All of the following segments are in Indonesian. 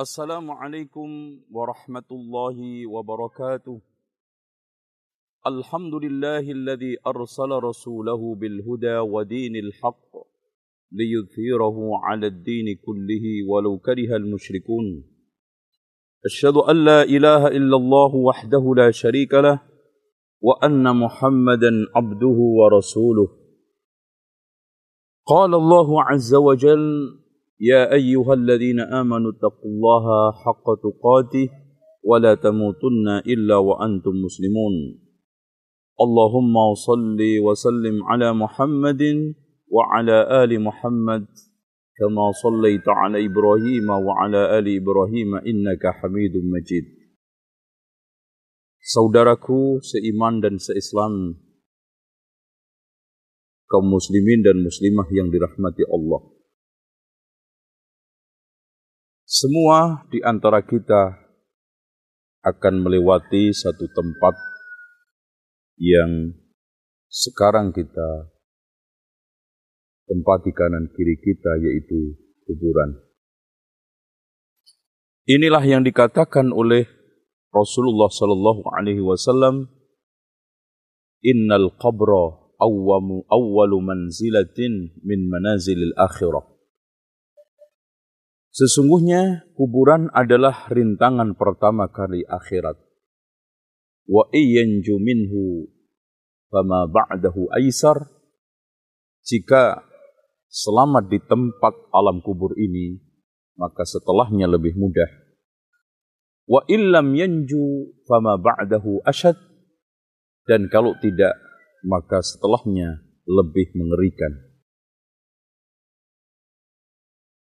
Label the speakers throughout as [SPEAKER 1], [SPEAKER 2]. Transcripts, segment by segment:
[SPEAKER 1] السلام عليكم ورحمة الله وبركاته. الحمد لله الذي أرسل رسوله بالهدى ودين الحق ليظهره على الدين كله ولو كره المشركون. أشهد أن لا إله إلا الله وحده لا شريك له وأن محمدا عبده ورسوله. قال الله عز وجل يا أيها الذين آمنوا اتقوا الله حق تقاته ولا تموتن إلا وأنتم مسلمون اللهم صل وسلم على محمد وعلى آل محمد كما صليت على إبراهيم وعلى آل إبراهيم إنك حميد مجيد Saudaraku seiman dan seislam kaum muslimin dan muslimah yang dirahmati Allah. Semua di antara kita akan melewati satu tempat yang sekarang kita tempat di kanan kiri kita yaitu kuburan. Inilah yang dikatakan oleh Rasulullah sallallahu alaihi wasallam Innal qabra awwamu awwalu manzilatin min manazilil akhirah. Sesungguhnya kuburan adalah rintangan pertama kali akhirat. Wa iyanju minhu fama ba'dahu aisar. Jika selamat di tempat alam kubur ini, maka setelahnya lebih mudah. Wa illam yanju fama ba'dahu asyad. Dan kalau tidak, maka setelahnya lebih mengerikan.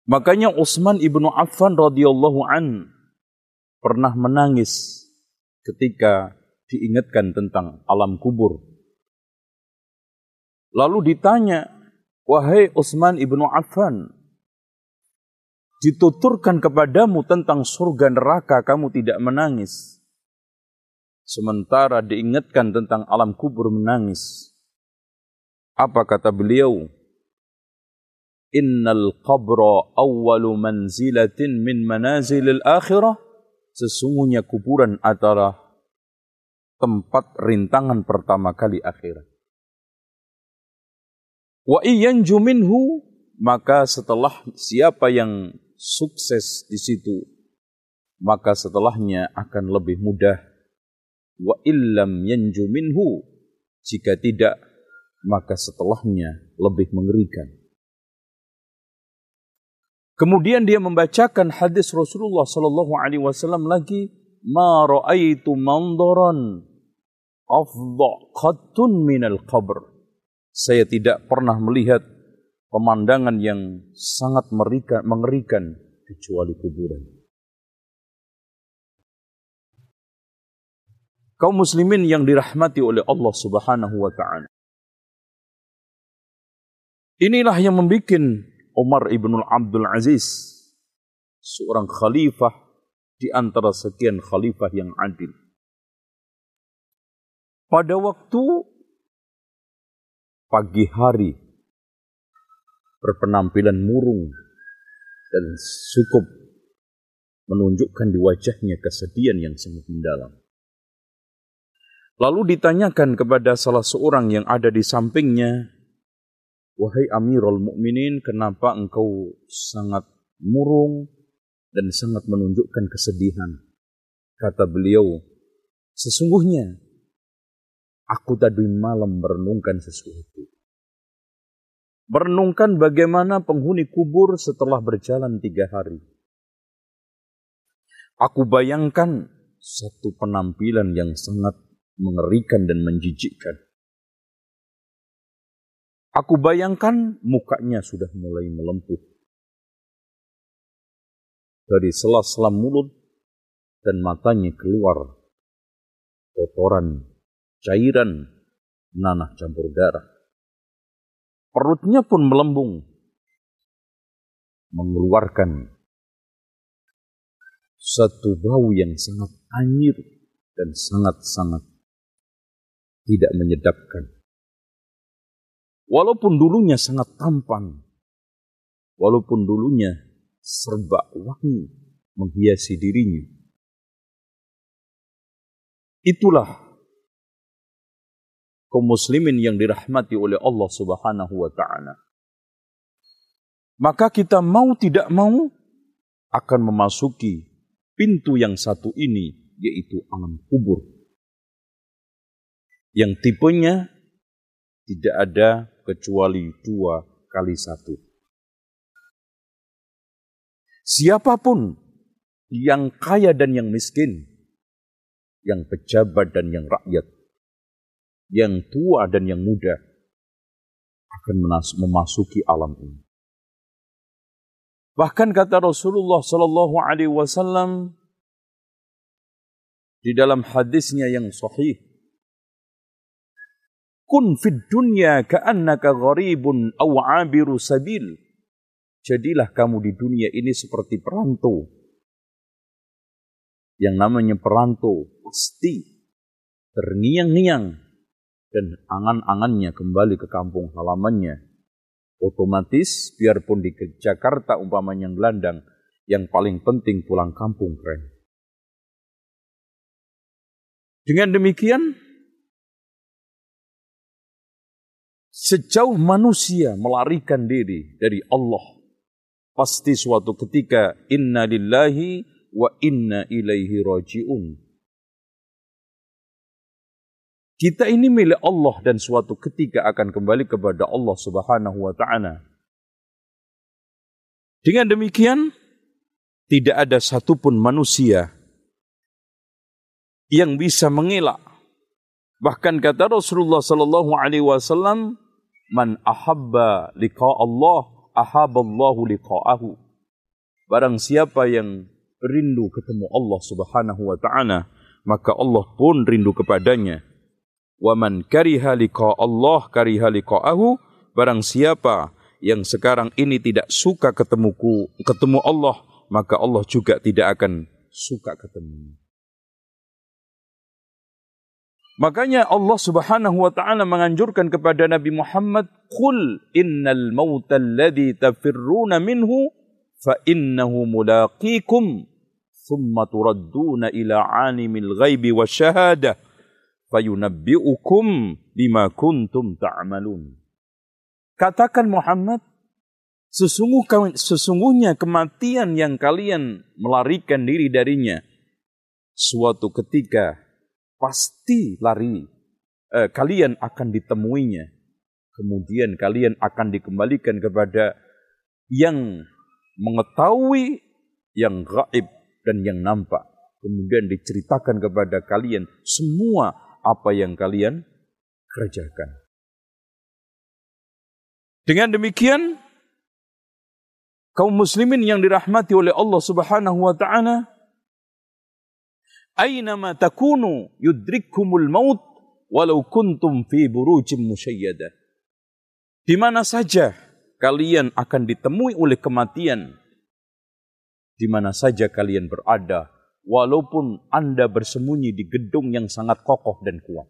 [SPEAKER 1] Makanya Utsman ibnu Affan radhiyallahu an pernah menangis ketika diingatkan tentang alam kubur. Lalu ditanya, wahai Utsman ibnu Affan, dituturkan kepadamu tentang surga neraka kamu tidak menangis. Sementara diingatkan tentang alam kubur menangis. Apa kata beliau? Innal qabra awwalu manzilatin min manazilil akhirah. Sesungguhnya kuburan adalah tempat rintangan pertama kali akhirat. Wa iyanju minhu maka setelah siapa yang sukses di situ maka setelahnya akan lebih mudah wa illam yanju minhu jika tidak maka setelahnya lebih mengerikan kemudian dia membacakan hadis Rasulullah sallallahu alaihi wasallam lagi ma raaitu mandaran afdha qattun minal qabr saya tidak pernah melihat pemandangan yang sangat mengerikan, mengerikan kecuali kuburan kaum muslimin yang dirahmati oleh Allah Subhanahu wa taala. Inilah yang membuat Umar ibn Abdul Aziz seorang khalifah di antara sekian khalifah yang adil. Pada waktu pagi hari berpenampilan murung dan cukup menunjukkan di wajahnya kesedihan yang sangat mendalam. Lalu ditanyakan kepada salah seorang yang ada di sampingnya, Wahai Amirul Mukminin, kenapa engkau sangat murung dan sangat menunjukkan kesedihan? Kata beliau, sesungguhnya aku tadi malam merenungkan sesuatu. Merenungkan bagaimana penghuni kubur setelah berjalan tiga hari. Aku bayangkan satu penampilan yang sangat mengerikan dan menjijikkan. Aku bayangkan mukanya sudah mulai melempuh. Dari sela-sela mulut dan matanya keluar kotoran, cairan, nanah campur darah. Perutnya pun melembung, mengeluarkan satu bau yang sangat anyir dan sangat-sangat tidak menyedapkan. Walaupun dulunya sangat tampan, walaupun dulunya serba wangi, menghiasi dirinya. Itulah kaum muslimin yang dirahmati oleh Allah Subhanahu wa taala. Maka kita mau tidak mau akan memasuki pintu yang satu ini yaitu alam kubur. Yang tipenya tidak ada kecuali dua kali satu. Siapa pun yang kaya dan yang miskin, yang pejabat dan yang rakyat, yang tua dan yang muda akan memasuki alam ini. Bahkan kata Rasulullah Sallallahu Alaihi Wasallam di dalam hadisnya yang sahih, Kun fid dunya ka'annaka gharibun aw 'abiru sabil. Jadilah kamu di dunia ini seperti perantau yang namanya perantau pasti terngiang-ngiang dan angan-angannya kembali ke kampung halamannya. Otomatis biarpun di Jakarta umpamanya gelandang, yang paling penting pulang kampung keren. Dengan demikian, sejauh manusia melarikan diri dari Allah, pasti suatu ketika inna lillahi wa inna ilaihi raji'un. Kita ini milik Allah dan suatu ketika akan kembali kepada Allah Subhanahu wa taala. Dengan demikian, tidak ada satupun manusia yang bisa mengelak. Bahkan kata Rasulullah sallallahu alaihi wasallam, "Man ahabba liqa Allah, ahaballahu liqa'ahu." Barang siapa yang rindu ketemu Allah Subhanahu wa taala, maka Allah pun rindu kepadanya. Wa man kariha liqa Allah kariha liqa'ahu, barang siapa yang sekarang ini tidak suka ketemuku, ketemu Allah, maka Allah juga tidak akan suka ketemu. Makanya Allah Subhanahu wa taala menganjurkan kepada Nabi Muhammad, "Qul innal mautal ladzi tafirruna minhu fa innahu mulaqikum thumma turadduna ila alimil ghaibi wasyahadah fayunabbi'ukum bima kuntum ta'malun." Katakan Muhammad, sesungguhnya kematian yang kalian melarikan diri darinya suatu ketika pasti lari, eh, kalian akan ditemuinya. Kemudian kalian akan dikembalikan kepada yang mengetahui yang gaib dan yang nampak. Kemudian diceritakan kepada kalian semua apa yang kalian kerjakan. Dengan demikian, kaum muslimin yang dirahmati oleh Allah Subhanahu wa taala, aynama takunu yudrikkumul maut walau kuntum fi burujim musyayyadah. Di mana saja kalian akan ditemui oleh kematian, di mana saja kalian berada, walaupun Anda bersembunyi di gedung yang sangat kokoh dan kuat.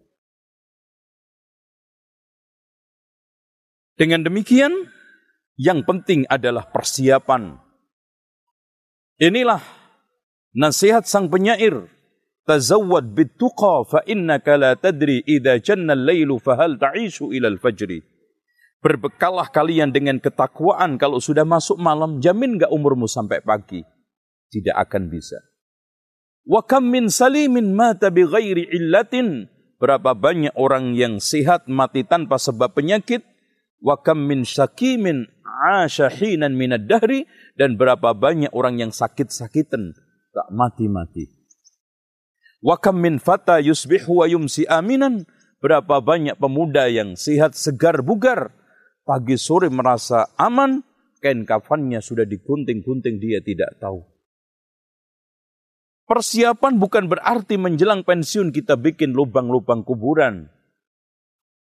[SPEAKER 1] Dengan demikian, yang penting adalah persiapan. Inilah nasihat sang penyair. Tazawwad bituqa fa innaka la tadri idza janna al-lailu fahal ta'ishu ila al-fajri. Berbekallah kalian dengan ketakwaan kalau sudah masuk malam, jamin gak umurmu sampai pagi tidak akan bisa. Wa kam min salimin mata bi ghairi illatin. Berapa banyak orang yang sehat mati tanpa sebab penyakit. Wa kam min syakimin asya hinan minad dahri. Dan berapa banyak orang yang sakit-sakitan. Tak mati-mati. Wa kam min fata yusbihu wa yumsi aminan. Berapa banyak pemuda yang sehat segar bugar. Pagi sore merasa aman. Kain kafannya sudah digunting-gunting dia tidak tahu. Persiapan bukan berarti menjelang pensiun kita bikin lubang-lubang kuburan.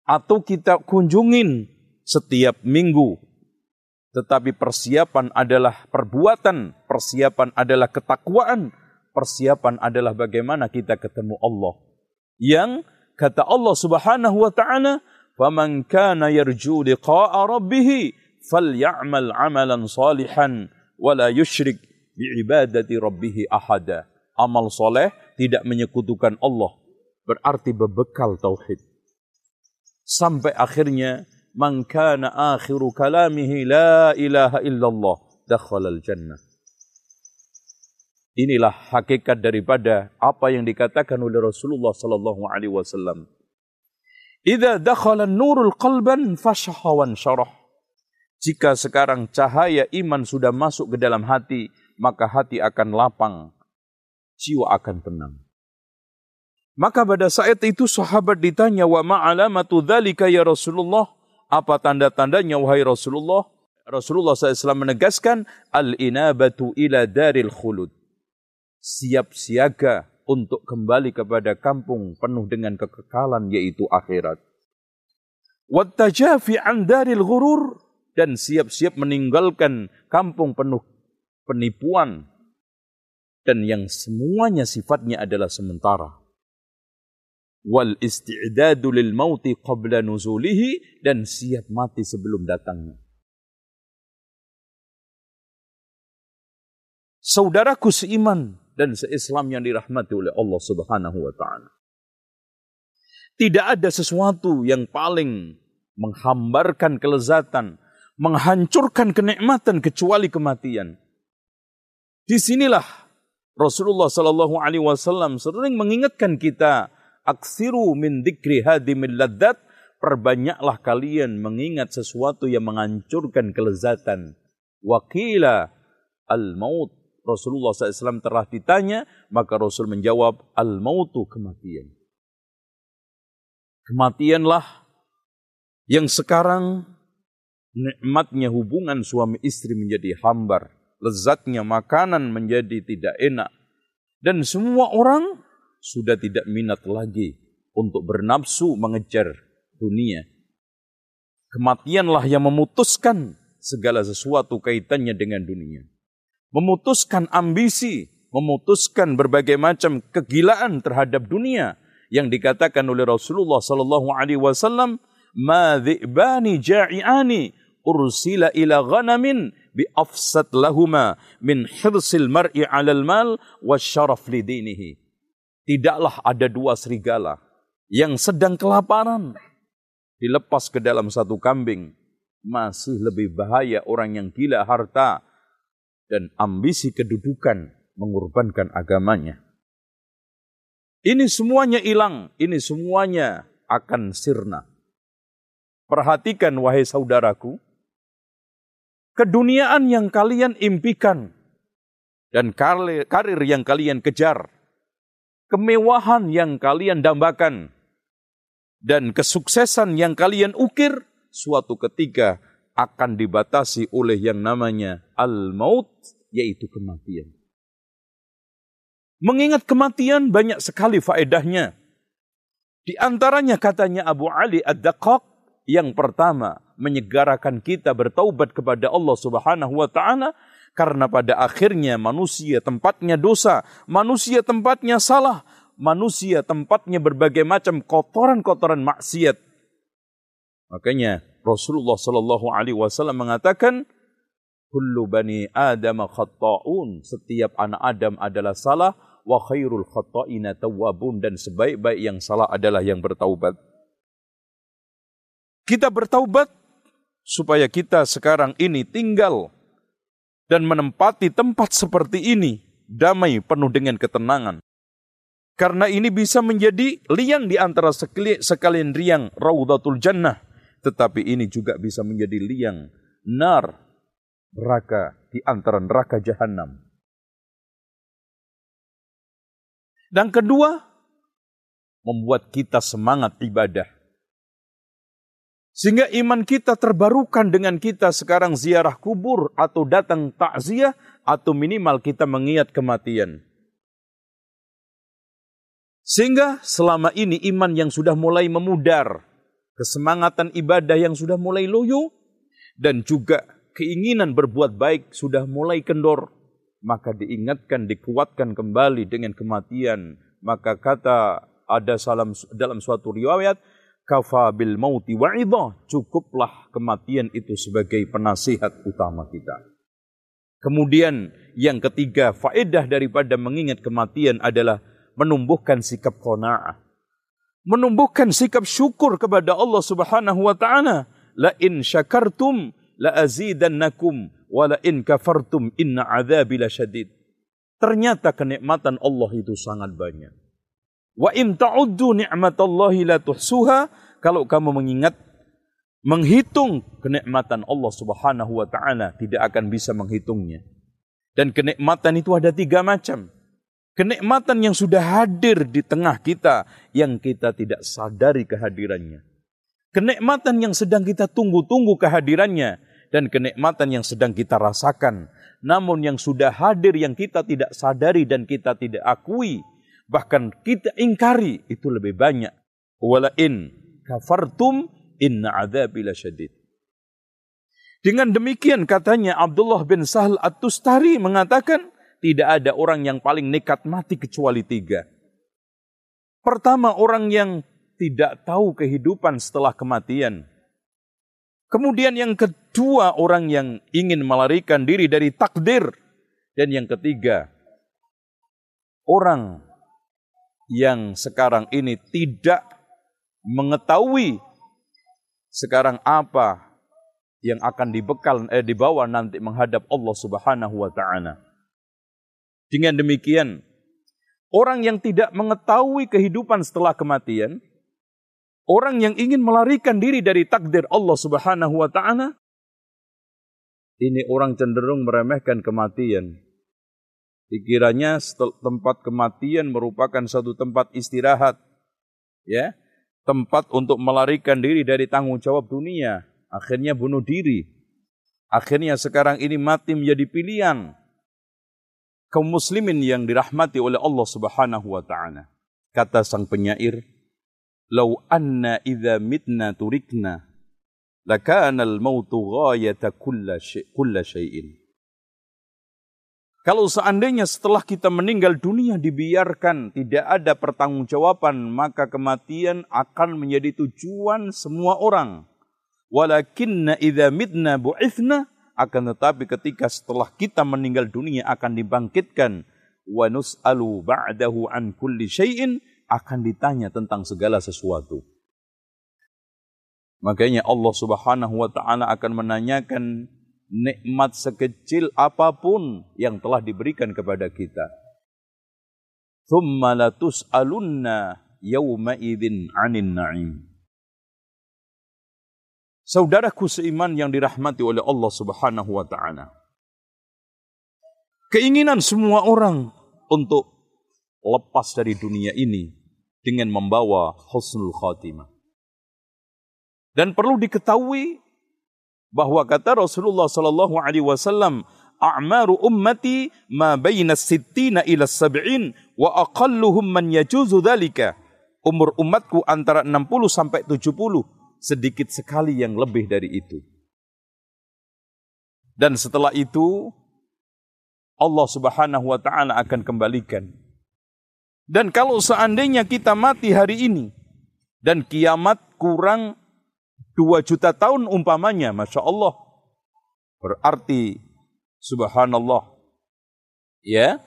[SPEAKER 1] Atau kita kunjungin setiap minggu. Tetapi persiapan adalah perbuatan, persiapan adalah ketakwaan, persiapan adalah bagaimana kita ketemu Allah. Yang kata Allah Subhanahu wa taala, "Faman kana yarju liqa'a rabbih falyamal 'amalan salihan wa la yusyrik bi'ibadati rabbihi ahada. Amal soleh tidak menyekutukan Allah. Berarti berbekal tauhid. Sampai akhirnya, man kana akhiru kalamihi la ilaha illallah, dakhalal jannah. Inilah hakikat daripada apa yang dikatakan oleh Rasulullah sallallahu alaihi wasallam. Idza dakhala nurul qalban fashahawan syarah. Jika sekarang cahaya iman sudah masuk ke dalam hati, maka hati akan lapang, jiwa akan tenang. Maka pada saat itu sahabat ditanya, wa ma'alamatu dzalika ya Rasulullah? Apa tanda-tandanya wahai Rasulullah? Rasulullah SAW menegaskan, al-inabatu ila daril khulud siap siaga untuk kembali kepada kampung penuh dengan kekekalan yaitu akhirat. Wattajafi an daril ghurur dan siap-siap meninggalkan kampung penuh penipuan dan yang semuanya sifatnya adalah sementara. Wal isti'dadu lil mauti qabla nuzulihi dan siap mati sebelum datangnya. Saudaraku seiman, dan se-Islam yang dirahmati oleh Allah Subhanahu wa taala. Tidak ada sesuatu yang paling menghambarkan kelezatan, menghancurkan kenikmatan kecuali kematian. Di sinilah Rasulullah Sallallahu Alaihi Wasallam sering mengingatkan kita, aksiru min dikri hadimil laddat, perbanyaklah kalian mengingat sesuatu yang menghancurkan kelezatan. Wakila al-maut Rasulullah SAW telah ditanya, maka Rasul menjawab, Al-mautu kematian. Kematianlah yang sekarang nikmatnya hubungan suami istri menjadi hambar. Lezatnya makanan menjadi tidak enak. Dan semua orang sudah tidak minat lagi untuk bernafsu mengejar dunia. Kematianlah yang memutuskan segala sesuatu kaitannya dengan dunia memutuskan ambisi, memutuskan berbagai macam kegilaan terhadap dunia yang dikatakan oleh Rasulullah sallallahu alaihi wasallam, "Ma dhi'bani ja'iani ursila ila ghanamin bi afsad lahuma min hirsil mar'i 'alal mal syaraf lidinihi." Tidaklah ada dua serigala yang sedang kelaparan dilepas ke dalam satu kambing masih lebih bahaya orang yang gila harta dan ambisi kedudukan mengorbankan agamanya. Ini semuanya hilang, ini semuanya akan sirna. Perhatikan wahai saudaraku, keduniaan yang kalian impikan dan karir yang kalian kejar, kemewahan yang kalian dambakan, dan kesuksesan yang kalian ukir, suatu ketika akan dibatasi oleh yang namanya al-maut, yaitu kematian. Mengingat kematian banyak sekali faedahnya. Di antaranya katanya Abu Ali Ad-Daqaq, yang pertama menyegarakan kita bertaubat kepada Allah Subhanahu wa taala karena pada akhirnya manusia tempatnya dosa, manusia tempatnya salah, manusia tempatnya berbagai macam kotoran-kotoran maksiat. Makanya Rasulullah Shallallahu Alaihi Wasallam mengatakan, Kullu bani Adam khatta'un. Setiap anak Adam adalah salah. Wa khairul khatta'ina tawwabun. Dan sebaik-baik yang salah adalah yang bertaubat. Kita bertaubat supaya kita sekarang ini tinggal dan menempati tempat seperti ini damai penuh dengan ketenangan. Karena ini bisa menjadi liang di antara sekalian riang Raudatul Jannah tetapi ini juga bisa menjadi liang nar neraka di antara neraka jahanam. Dan kedua, membuat kita semangat ibadah. Sehingga iman kita terbarukan dengan kita sekarang ziarah kubur atau datang takziah atau minimal kita mengingat kematian. Sehingga selama ini iman yang sudah mulai memudar, kesemangatan ibadah yang sudah mulai loyo, dan juga keinginan berbuat baik sudah mulai kendor, maka diingatkan, dikuatkan kembali dengan kematian. Maka kata ada salam dalam suatu riwayat, kafa bil mauti wa'idhah, cukuplah kematian itu sebagai penasihat utama kita. Kemudian yang ketiga, faedah daripada mengingat kematian adalah menumbuhkan sikap qanaah. Menumbuhkan sikap syukur kepada Allah Subhanahu wa taala. La in syakartum la azidannakum wa la in kafartum inna adzabi lasyadid. Ternyata kenikmatan Allah itu sangat banyak. Wa in ta'uddu ni'matallahi la tuhsuha kalau kamu mengingat menghitung kenikmatan Allah Subhanahu wa taala tidak akan bisa menghitungnya. Dan kenikmatan itu ada tiga macam. Kenikmatan yang sudah hadir di tengah kita yang kita tidak sadari kehadirannya. Kenikmatan yang sedang kita tunggu-tunggu kehadirannya dan kenikmatan yang sedang kita rasakan. Namun yang sudah hadir yang kita tidak sadari dan kita tidak akui, bahkan kita ingkari itu lebih banyak. Wala in kafartum inna adzabi lasyadid. Dengan demikian katanya Abdullah bin Sahal At-Tustari mengatakan tidak ada orang yang paling nekat mati kecuali tiga. Pertama orang yang tidak tahu kehidupan setelah kematian. Kemudian yang kedua orang yang ingin melarikan diri dari takdir. Dan yang ketiga orang yang sekarang ini tidak mengetahui sekarang apa yang akan dibekal eh, dibawa nanti menghadap Allah Subhanahu wa taala. Dengan demikian, orang yang tidak mengetahui kehidupan setelah kematian, orang yang ingin melarikan diri dari takdir Allah Subhanahu wa taala, ini orang cenderung meremehkan kematian. Dikiranya tempat kematian merupakan satu tempat istirahat. Ya, tempat untuk melarikan diri dari tanggung jawab dunia. Akhirnya bunuh diri. Akhirnya sekarang ini mati menjadi pilihan. Kaum muslimin yang dirahmati oleh Allah Subhanahu wa taala. Kata sang penyair, "Lau anna idza mitna turikna lakana al-mautu ghayata kulla syai'in." Kalau seandainya setelah kita meninggal dunia dibiarkan tidak ada pertanggungjawaban, maka kematian akan menjadi tujuan semua orang. Walakinna idza mitna bu'ithna akan tetapi ketika setelah kita meninggal dunia akan dibangkitkan wa nus'alu ba'dahu an kulli syai'in akan ditanya tentang segala sesuatu. Makanya Allah Subhanahu wa taala akan menanyakan nikmat sekecil apa pun yang telah diberikan kepada kita. Latus'alunna yawma idzin 'anin na'im. Saudaraku seiman yang dirahmati oleh Allah Subhanahu wa taala. Keinginan semua orang untuk lepas dari dunia ini dengan membawa husnul khatimah. Dan perlu diketahui bahwa kata Rasulullah sallallahu alaihi wasallam a'maru ummati ma baina sittina ila sab'in wa aqalluhum man yajuzu dhalika umur umatku antara 60 sampai 70 sedikit sekali yang lebih dari itu dan setelah itu Allah Subhanahu wa taala akan kembalikan dan kalau seandainya kita mati hari ini dan kiamat kurang dua juta tahun umpamanya, Masya Allah. Berarti, subhanallah, ya,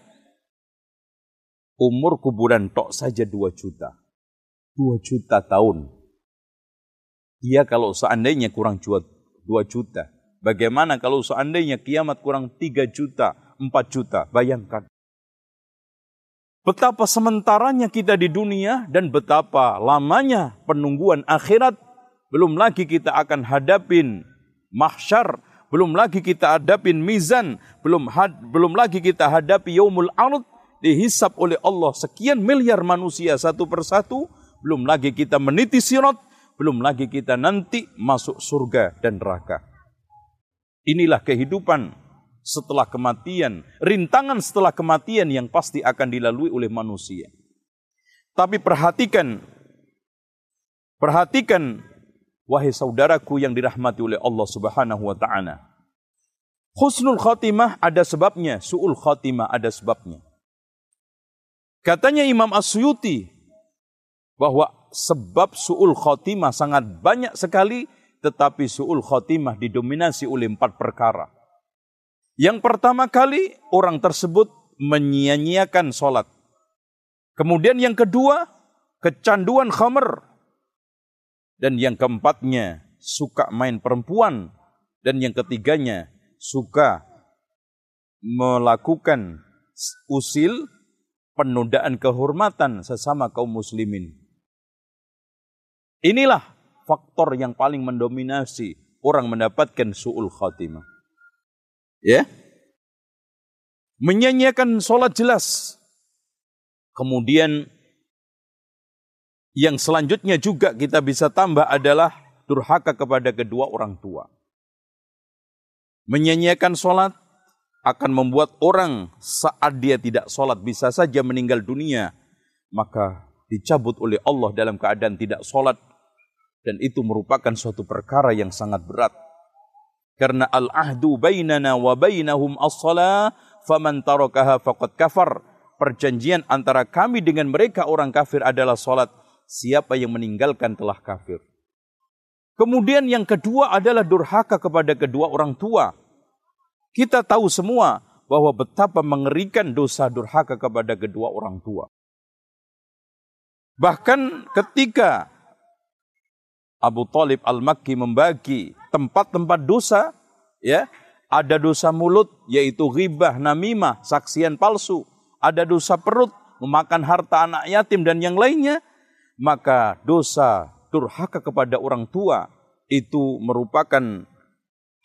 [SPEAKER 1] umur kuburan tok saja dua juta. Dua juta tahun. Dia kalau seandainya kurang dua juta. Bagaimana kalau seandainya kiamat kurang tiga juta, empat juta? Bayangkan. Betapa sementaranya kita di dunia dan betapa lamanya penungguan akhirat belum lagi kita akan hadapin mahsyar, belum lagi kita hadapin mizan, belum had, belum lagi kita hadapi yaumul ard dihisap oleh Allah sekian miliar manusia satu persatu, belum lagi kita meniti sirat, belum lagi kita nanti masuk surga dan neraka. Inilah kehidupan setelah kematian, rintangan setelah kematian yang pasti akan dilalui oleh manusia. Tapi perhatikan, perhatikan Wahai saudaraku yang dirahmati oleh Allah Subhanahu wa taala. Husnul khatimah ada sebabnya, su'ul khatimah ada sebabnya. Katanya Imam Asyuti bahwa sebab su'ul khatimah sangat banyak sekali tetapi su'ul khatimah didominasi oleh empat perkara. Yang pertama kali orang tersebut menyia-nyiakan sholat. Kemudian yang kedua, kecanduan khamer. Dan yang keempatnya, suka main perempuan. Dan yang ketiganya, suka melakukan usil penundaan kehormatan sesama kaum muslimin. Inilah faktor yang paling mendominasi orang mendapatkan su'ul khatimah. Ya. Menyanyiakan sholat jelas. Kemudian yang selanjutnya juga kita bisa tambah adalah durhaka kepada kedua orang tua. Menyanyiakan sholat akan membuat orang saat dia tidak sholat bisa saja meninggal dunia. Maka dicabut oleh Allah dalam keadaan tidak sholat. Dan itu merupakan suatu perkara yang sangat berat. Karena al-ahdu bainana wa bainahum as-salah faman tarakaha faqad kafar. Perjanjian antara kami dengan mereka orang kafir adalah salat. Siapa yang meninggalkan telah kafir. Kemudian yang kedua adalah durhaka kepada kedua orang tua. Kita tahu semua bahwa betapa mengerikan dosa durhaka kepada kedua orang tua. Bahkan ketika Abu Talib Al-Makki membagi tempat-tempat dosa, ya, ada dosa mulut yaitu ghibah, namimah, saksian palsu, ada dosa perut, memakan harta anak yatim dan yang lainnya, maka dosa durhaka kepada orang tua itu merupakan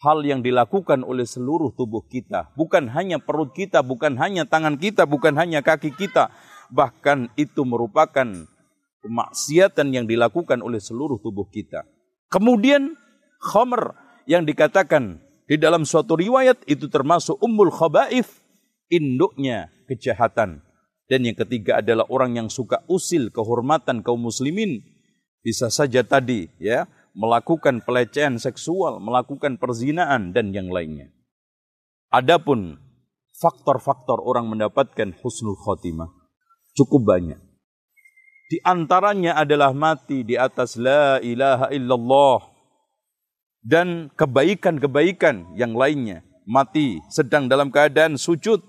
[SPEAKER 1] hal yang dilakukan oleh seluruh tubuh kita, bukan hanya perut kita, bukan hanya tangan kita, bukan hanya kaki kita, bahkan itu merupakan kemaksiatan yang dilakukan oleh seluruh tubuh kita. Kemudian khamr yang dikatakan di dalam suatu riwayat itu termasuk ummul khabaif, induknya kejahatan. Dan yang ketiga adalah orang yang suka usil kehormatan kaum muslimin. Bisa saja tadi ya melakukan pelecehan seksual, melakukan perzinaan dan yang lainnya. Adapun faktor-faktor orang mendapatkan husnul khotimah cukup banyak. Di antaranya adalah mati di atas la ilaha illallah dan kebaikan-kebaikan yang lainnya. Mati sedang dalam keadaan sujud,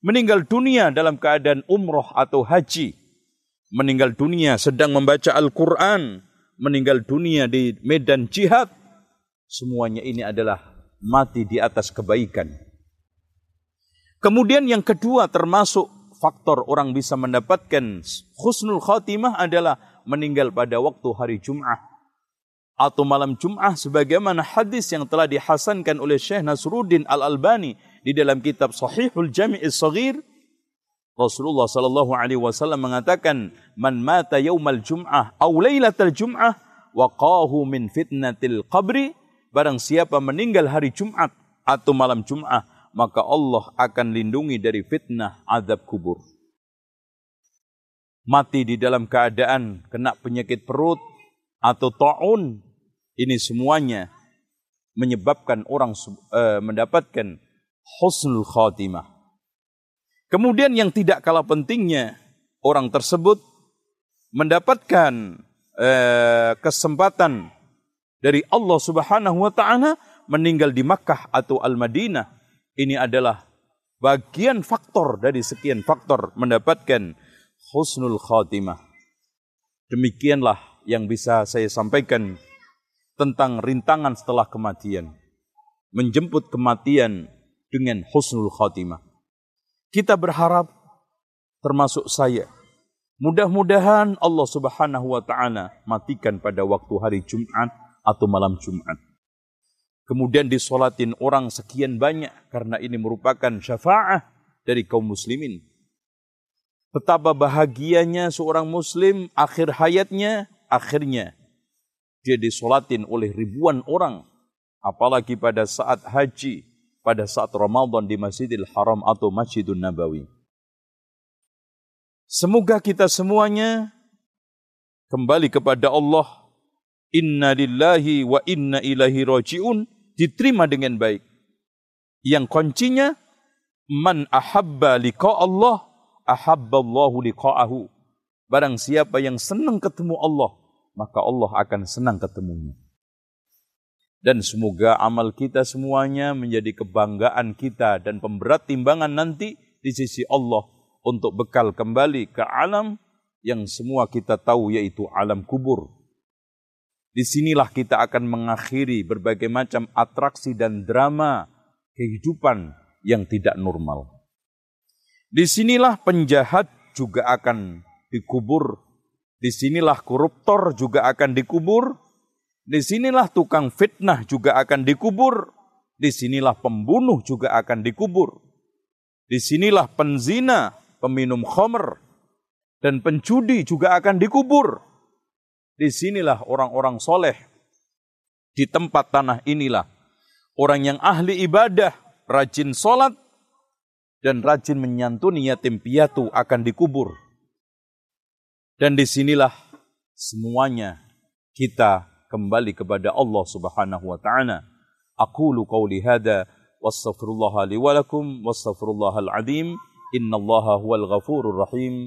[SPEAKER 1] meninggal dunia dalam keadaan umroh atau haji, meninggal dunia sedang membaca Al-Quran, meninggal dunia di medan jihad. Semuanya ini adalah mati di atas kebaikan. Kemudian yang kedua termasuk faktor orang bisa mendapatkan husnul khatimah adalah meninggal pada waktu hari Jum'ah. Atau malam Jum'ah sebagaimana hadis yang telah dihasankan oleh Syekh Nasruddin Al-Albani di dalam kitab Sahihul Jami'is Saghir Rasulullah sallallahu alaihi wasallam mengatakan man mata yaumal jum'ah aw lailatal jum'ah waqahu min fitnatil qabri barang siapa meninggal hari Jumat atau malam Jumat maka Allah akan lindungi dari fitnah azab kubur. Mati di dalam keadaan kena penyakit perut atau taun, ini semuanya menyebabkan orang uh, mendapatkan husnul khatimah. Kemudian yang tidak kalah pentingnya, orang tersebut mendapatkan uh, kesempatan dari Allah Subhanahu wa taala meninggal di Makkah atau Al-Madinah ini adalah bagian faktor dari sekian faktor mendapatkan husnul khatimah. Demikianlah yang bisa saya sampaikan tentang rintangan setelah kematian. Menjemput kematian dengan husnul khatimah. Kita berharap termasuk saya. Mudah-mudahan Allah Subhanahu wa taala matikan pada waktu hari Jumat atau malam Jumat kemudian disolatin orang sekian banyak karena ini merupakan syafaah dari kaum muslimin. Betapa bahagianya seorang muslim akhir hayatnya, akhirnya dia disolatin oleh ribuan orang. Apalagi pada saat haji, pada saat Ramadan di Masjidil Haram atau Masjidun Nabawi. Semoga kita semuanya kembali kepada Allah. Inna lillahi wa inna ilahi roji'un diterima dengan baik. Yang kuncinya man ahabba liqa Allah ahabba Allahu liqa'ahu. Barang siapa yang senang ketemu Allah, maka Allah akan senang ketemunya. Dan semoga amal kita semuanya menjadi kebanggaan kita dan pemberat timbangan nanti di sisi Allah untuk bekal kembali ke alam yang semua kita tahu yaitu alam kubur. Di sinilah kita akan mengakhiri berbagai macam atraksi dan drama kehidupan yang tidak normal. Di sinilah penjahat juga akan dikubur. Di sinilah koruptor juga akan dikubur. Di sinilah tukang fitnah juga akan dikubur. Di sinilah pembunuh juga akan dikubur. Di sinilah penzina, peminum khomer, dan penjudi juga akan dikubur. Di sinilah orang-orang soleh. Di tempat tanah inilah orang yang ahli ibadah, rajin sholat, dan rajin menyantuni yatim piatu akan dikubur. Dan di sinilah semuanya kita kembali kepada Allah subhanahu wa ta'ala. Aqulu qawli hada wastaghfirullah li wa lakum wastaghfirullahal adim. Innallaha huwal ghafurur rahim.